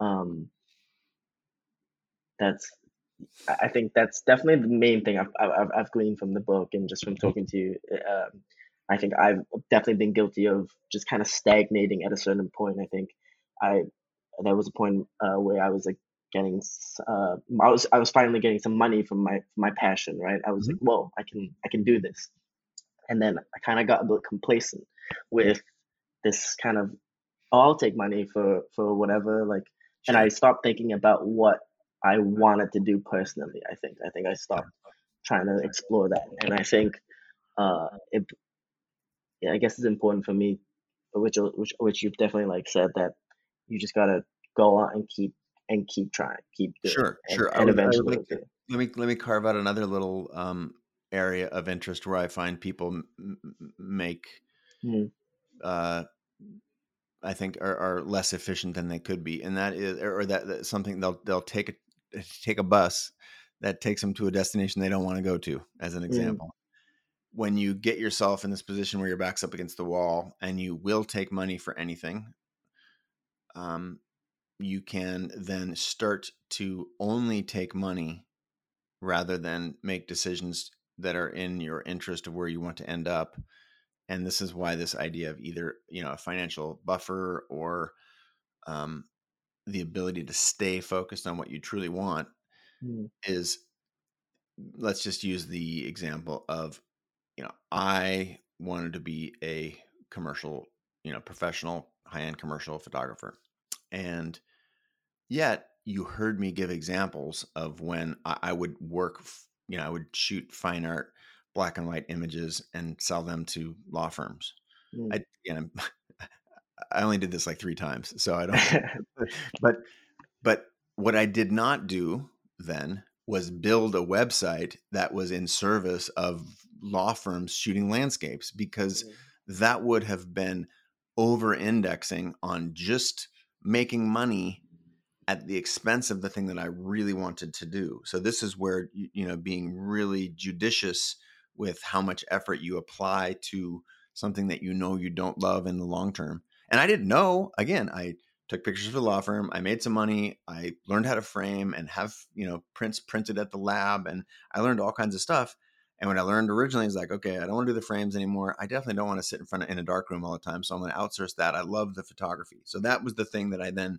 um that's i think that's definitely the main thing i've i've, I've gleaned from the book and just from mm-hmm. talking to you um, i think i've definitely been guilty of just kind of stagnating at a certain point i think i there was a point uh, where i was like getting uh, I was I was finally getting some money from my my passion, right? I was mm-hmm. like, whoa, I can I can do this, and then I kind of got a bit complacent with this kind of oh, I'll take money for for whatever, like, sure. and I stopped thinking about what I wanted to do personally. I think I think I stopped trying to explore that, and I think uh, it yeah, I guess it's important for me, which which which you've definitely like said that you just gotta go out and keep and keep trying, keep doing sure, and, sure. And eventually, like let me let me carve out another little um, area of interest where I find people m- make, mm. uh, I think, are, are, less efficient than they could be, and that is, or that, that something they'll they'll take a take a bus that takes them to a destination they don't want to go to, as an mm. example. Mm. When you get yourself in this position where your back's up against the wall and you will take money for anything, um, you can then start to only take money rather than make decisions that are in your interest of where you want to end up and this is why this idea of either you know a financial buffer or um, the ability to stay focused on what you truly want mm. is let's just use the example of you know i wanted to be a commercial you know professional high-end commercial photographer and Yet you heard me give examples of when I, I would work, you know, I would shoot fine art, black and white images and sell them to law firms. Mm. I, you know, I only did this like three times, so I don't. but but what I did not do then was build a website that was in service of law firms shooting landscapes because mm. that would have been over indexing on just making money at the expense of the thing that I really wanted to do. So this is where you know being really judicious with how much effort you apply to something that you know you don't love in the long term. And I didn't know. Again, I took pictures for the law firm. I made some money. I learned how to frame and have you know prints printed at the lab, and I learned all kinds of stuff. And what I learned originally is like, okay, I don't want to do the frames anymore. I definitely don't want to sit in front of in a dark room all the time. So I'm going to outsource that. I love the photography. So that was the thing that I then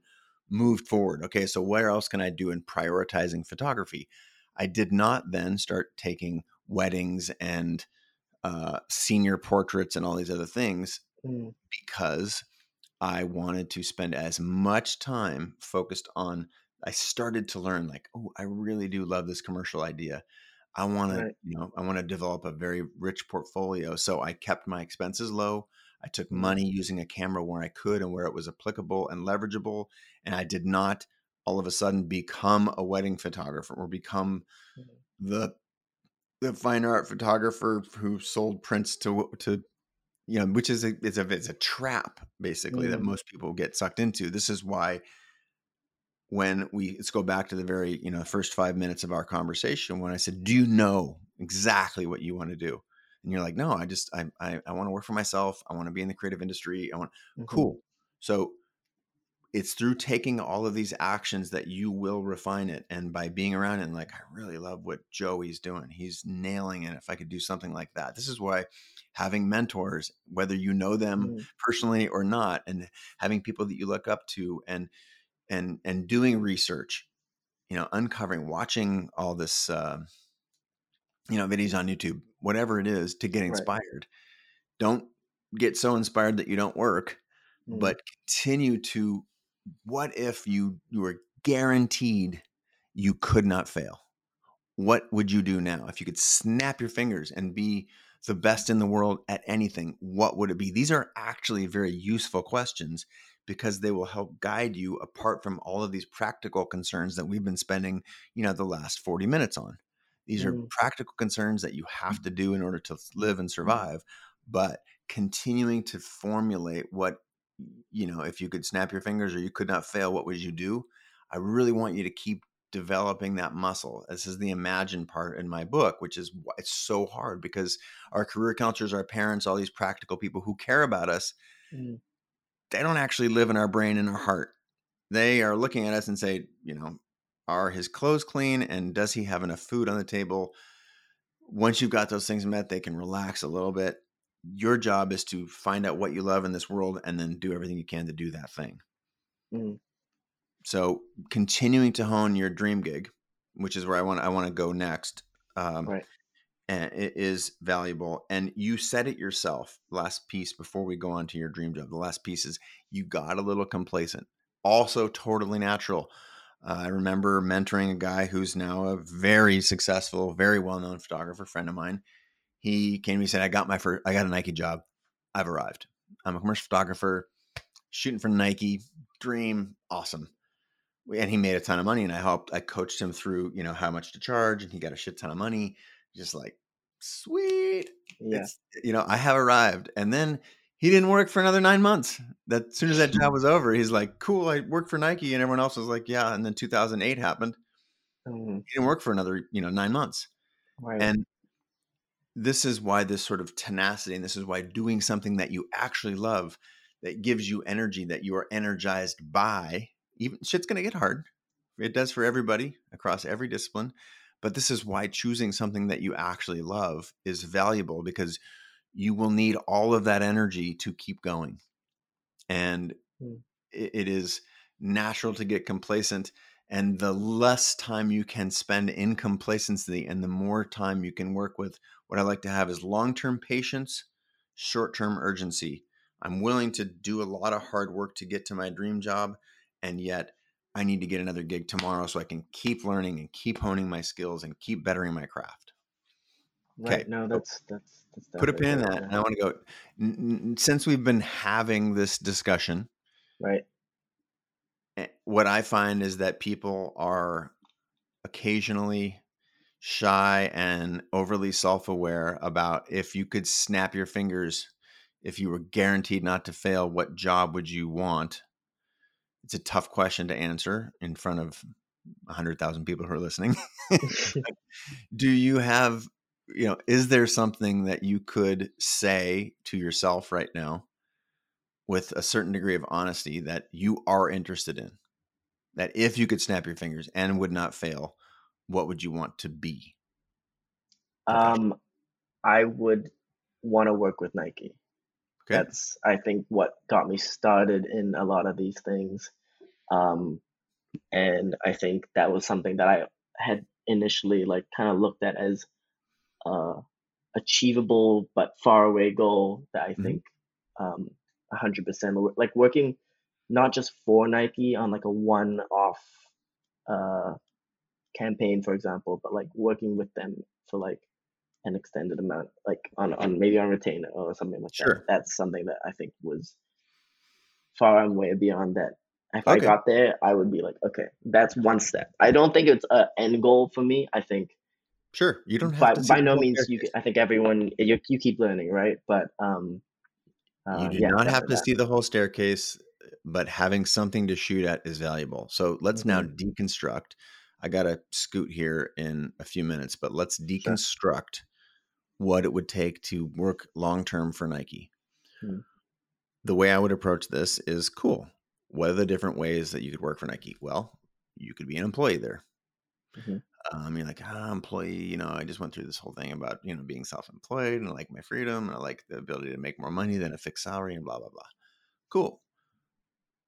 moved forward. Okay, so where else can I do in prioritizing photography? I did not then start taking weddings and uh, senior portraits and all these other things mm. because I wanted to spend as much time focused on. I started to learn like, oh, I really do love this commercial idea. I want right. to, you know, I want to develop a very rich portfolio. So I kept my expenses low. I took mm-hmm. money using a camera where I could and where it was applicable and leverageable. And I did not all of a sudden become a wedding photographer or become mm-hmm. the the fine art photographer who sold prints to to you know, which is a it's a it's a trap basically mm. that most people get sucked into. This is why when we let's go back to the very you know first five minutes of our conversation when I said, "Do you know exactly what you want to do?" And you're like, "No, I just I I, I want to work for myself. I want to be in the creative industry. I want mm-hmm. cool." So it's through taking all of these actions that you will refine it and by being around it and like i really love what joey's doing he's nailing it if i could do something like that this is why having mentors whether you know them mm. personally or not and having people that you look up to and and and doing research you know uncovering watching all this uh, you know videos on youtube whatever it is to get inspired right. don't get so inspired that you don't work mm. but continue to what if you you were guaranteed you could not fail what would you do now if you could snap your fingers and be the best in the world at anything what would it be these are actually very useful questions because they will help guide you apart from all of these practical concerns that we've been spending, you know, the last 40 minutes on. These mm-hmm. are practical concerns that you have to do in order to live and survive, but continuing to formulate what you know, if you could snap your fingers or you could not fail, what would you do? I really want you to keep developing that muscle. This is the imagine part in my book, which is why it's so hard because our career counselors, our parents, all these practical people who care about us, mm they don't actually live in our brain and our heart. They are looking at us and say, you know, are his clothes clean and does he have enough food on the table? Once you've got those things met, they can relax a little bit. Your job is to find out what you love in this world and then do everything you can to do that thing. Mm. So, continuing to hone your dream gig, which is where I want I want to go next. Um, right and it is valuable and you said it yourself last piece before we go on to your dream job the last piece is you got a little complacent also totally natural uh, i remember mentoring a guy who's now a very successful very well-known photographer friend of mine he came to me and said i got my first i got a nike job i've arrived i'm a commercial photographer shooting for nike dream awesome and he made a ton of money and i helped i coached him through you know how much to charge and he got a shit ton of money just like sweet. Yeah. It's, you know, I have arrived. And then he didn't work for another nine months. That as soon as that job was over, he's like, cool, I worked for Nike. And everyone else was like, yeah. And then 2008 happened. Mm-hmm. He didn't work for another, you know, nine months. Right. And this is why this sort of tenacity and this is why doing something that you actually love that gives you energy that you are energized by even shit's going to get hard it does for everybody across every discipline but this is why choosing something that you actually love is valuable because you will need all of that energy to keep going. And mm. it, it is natural to get complacent. And the less time you can spend in complacency and the more time you can work with, what I like to have is long term patience, short term urgency. I'm willing to do a lot of hard work to get to my dream job. And yet, I need to get another gig tomorrow so I can keep learning and keep honing my skills and keep bettering my craft. Right. Okay. No, that's that's, that's put a pin in that. And I want to go n- since we've been having this discussion. Right. Eh, what I find is that people are occasionally shy and overly self-aware about if you could snap your fingers, if you were guaranteed not to fail, what job would you want? It's a tough question to answer in front of 100,000 people who are listening. Do you have, you know, is there something that you could say to yourself right now with a certain degree of honesty that you are interested in? That if you could snap your fingers and would not fail, what would you want to be? Um, I would want to work with Nike. Okay. That's I think what got me started in a lot of these things. Um, and I think that was something that I had initially like kind of looked at as uh achievable but far away goal that I Mhm. think um 100% like working not just for Nike on like a one off uh campaign for example but like working with them for like an extended amount like on on maybe on retainer or something like Sure. that that's something that I think was far and way beyond that if I got there I would be like okay that's one step I don't think it's a end goal for me I think Sure. You don't have by to by no means you. I think everyone you you keep learning right but um You uh do yeah not have to that see the whole staircase, but having something to shoot at is valuable. So let's now hmm deconstruct. I got to scoot here in a few minutes, but let's sure deconstruct what it would take to work long term for Nike. mm The way I would approach this is cool. What are the different ways that you could work for Nike? Well, you could be an employee there. Hmm Um, you're like, ah, employee, you know, I just went through this whole thing about, you know, being self employed and I like my freedom and I like the ability to make more money than a fixed salary and blah, blah, blah. Cool.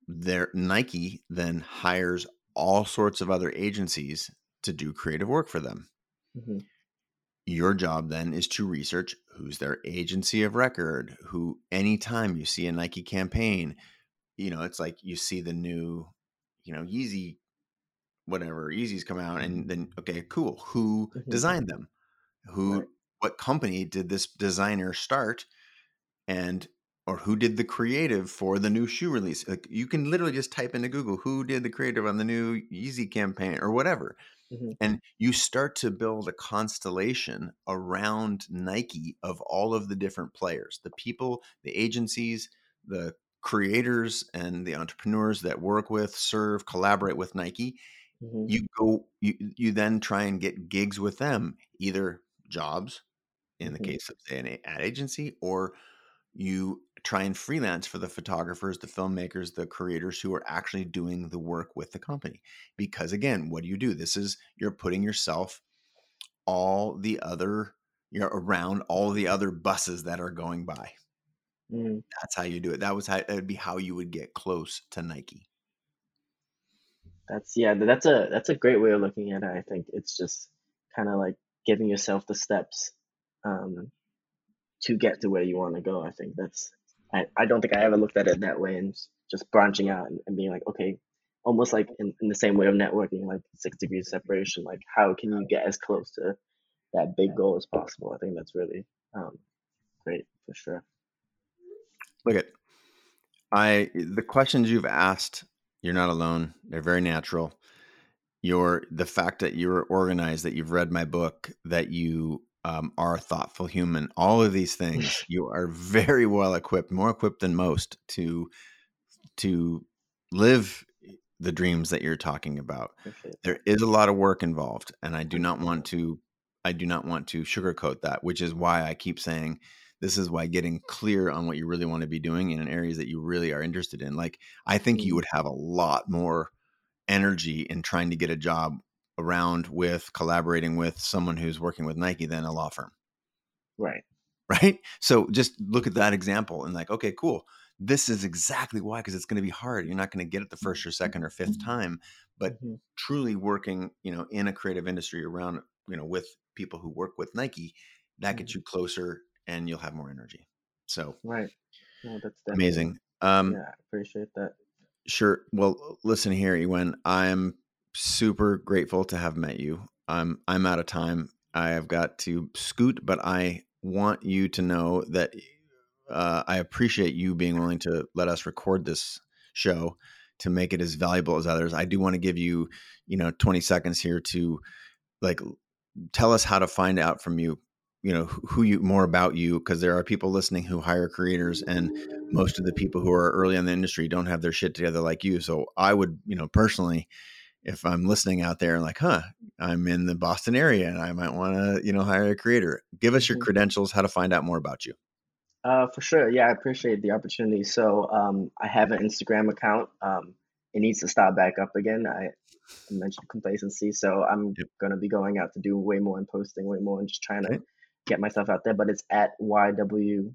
Their Nike then hires all sorts of other agencies to do creative work for them. hmm Your job then is to research who's their agency of record, who anytime you see a Nike campaign, you know, it's like you see the new, you know, Yeezy, whatever, Yeezys come out and then, okay, cool. Who hmm designed them? Who, right what company did this designer start? and or who did the creative for the new shoe release like you can literally just type into google who did the creative on the new yeezy campaign or whatever hmm and you start to build a constellation around nike of all of the different players the people the agencies the creators and the entrepreneurs that work with serve collaborate with nike hmm you go you, you then try and get gigs with them either jobs in the hmm case of say an ad agency or you try and freelance for the photographers the filmmakers the creators who are actually doing the work with the company. Because again what do you do? This is you're putting yourself all the other you're around all the other buses that are going by. Mm. That's how you do it. That was how that would be how you would get close to nike That's yeah, that's a that's a great way of looking at it. I think it's just kind of like giving yourself the steps um, to get to where you want to go. I think that's I, I don't think I ever looked at it that way and just branching out and, and being like, okay, almost like in, in the same way of networking, like six degrees separation, like how can you get as close to that big goal as possible? I think that's really um, great for sure. look at i the questions you've asked you're not alone they're very natural. Your the fact that you're organized that you've read my book that you um, are a thoughtful human all of these things you are very well equipped more equipped than most to to live the dreams that you're talking about. There is a lot of work involved and i do not want to i do not want to sugarcoat that which is why i keep saying this is why getting clear on what you really want to be doing in areas that you really are interested in like i think you Mm, would have a lot more energy in trying to get a job around with collaborating with someone who's working with Nike than a law firm, right. right? So just look at that example and like, okay, cool. This is exactly why because it's going to be hard. You're not going to get it the first or second or fifth time, but hmm truly working, you know, in a creative industry around, you know, with people who work with Nike, that gets you closer and you'll have more energy. So Right. No, that's definitely amazing. Um, yeah. I appreciate that. Sure. Well, listen here, Ewan. I'm super grateful to have met you. I'm I'm out of time. I have got to scoot, but I want you to know that uh, I appreciate you being willing to let us record this show to make it as valuable as others. I do want to give you, you know, 20 seconds here to like tell us how to find out from you you know who you more about you because there are people listening who hire creators and most of the people who are early in the industry don't have their shit together like you so i would you know personally if i'm listening out there like huh i'm in the boston area and i might want to you know hire a creator give us your mm-hmm. credentials how to find out more about you uh, for sure yeah i appreciate the opportunity so um, i have an instagram account um, it needs to start back up again i mentioned complacency so i'm yep. going to be going out to do way more and posting way more and just trying to get myself out there, but it's at yw.visions.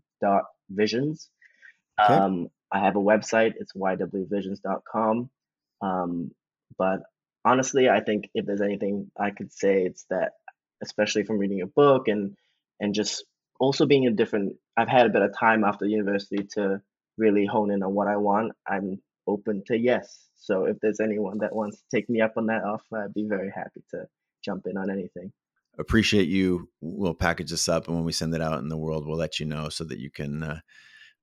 Okay. Um, I have a website, it's ywvisions.com. Um, but honestly, I think if there's anything I could say, it's that, especially from reading a book and and just also being a different, I've had a bit of time after university to really hone in on what I want. I'm open to yes. So if there's anyone that wants to take me up on that offer, I'd be very happy to jump in on anything appreciate you. We'll package this up, and when we send it out in the world, we'll let you know so that you can uh,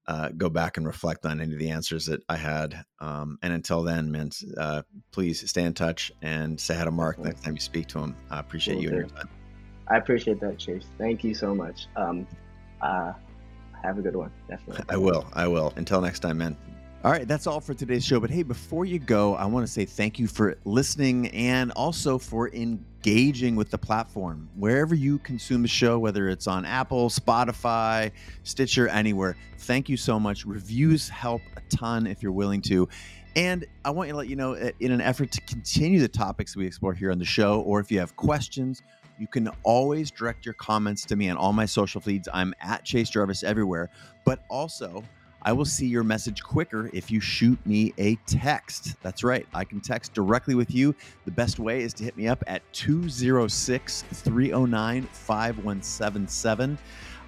uh, go back and reflect on any of the answers that I had. Um, and until then, man, uh, please stay in touch and say hi to Mark next time you speak to him. I appreciate you and your time. I appreciate that, Chase. Thank you so much. Um, uh, have a good one. Definitely. I will. I will. Until next time, man. All right, that's all for today's show. But hey, before you go, I want to say thank you for listening and also for engaging with the platform. Wherever you consume the show, whether it's on Apple, Spotify, Stitcher, anywhere, thank you so much. Reviews help a ton if you're willing to. And I want to let you know, uh, in an effort to continue the topics we explore here on the show, or if you have questions, you can always direct your comments to me on all my social feeds. I'm at Chase Jarvis everywhere. But also, I will see your message quicker if you shoot me a text. That's right, I can text directly with you. The best way is to hit me up at 206 309 5177.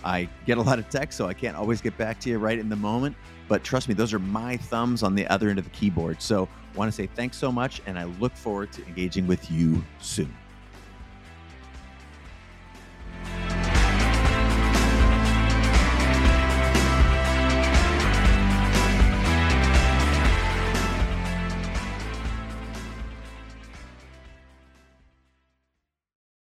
I get a lot of text, so I can't always get back to you right in the moment. But trust me, those are my thumbs on the other end of the keyboard. So, want to say thanks so much, and I look forward to engaging with you soon.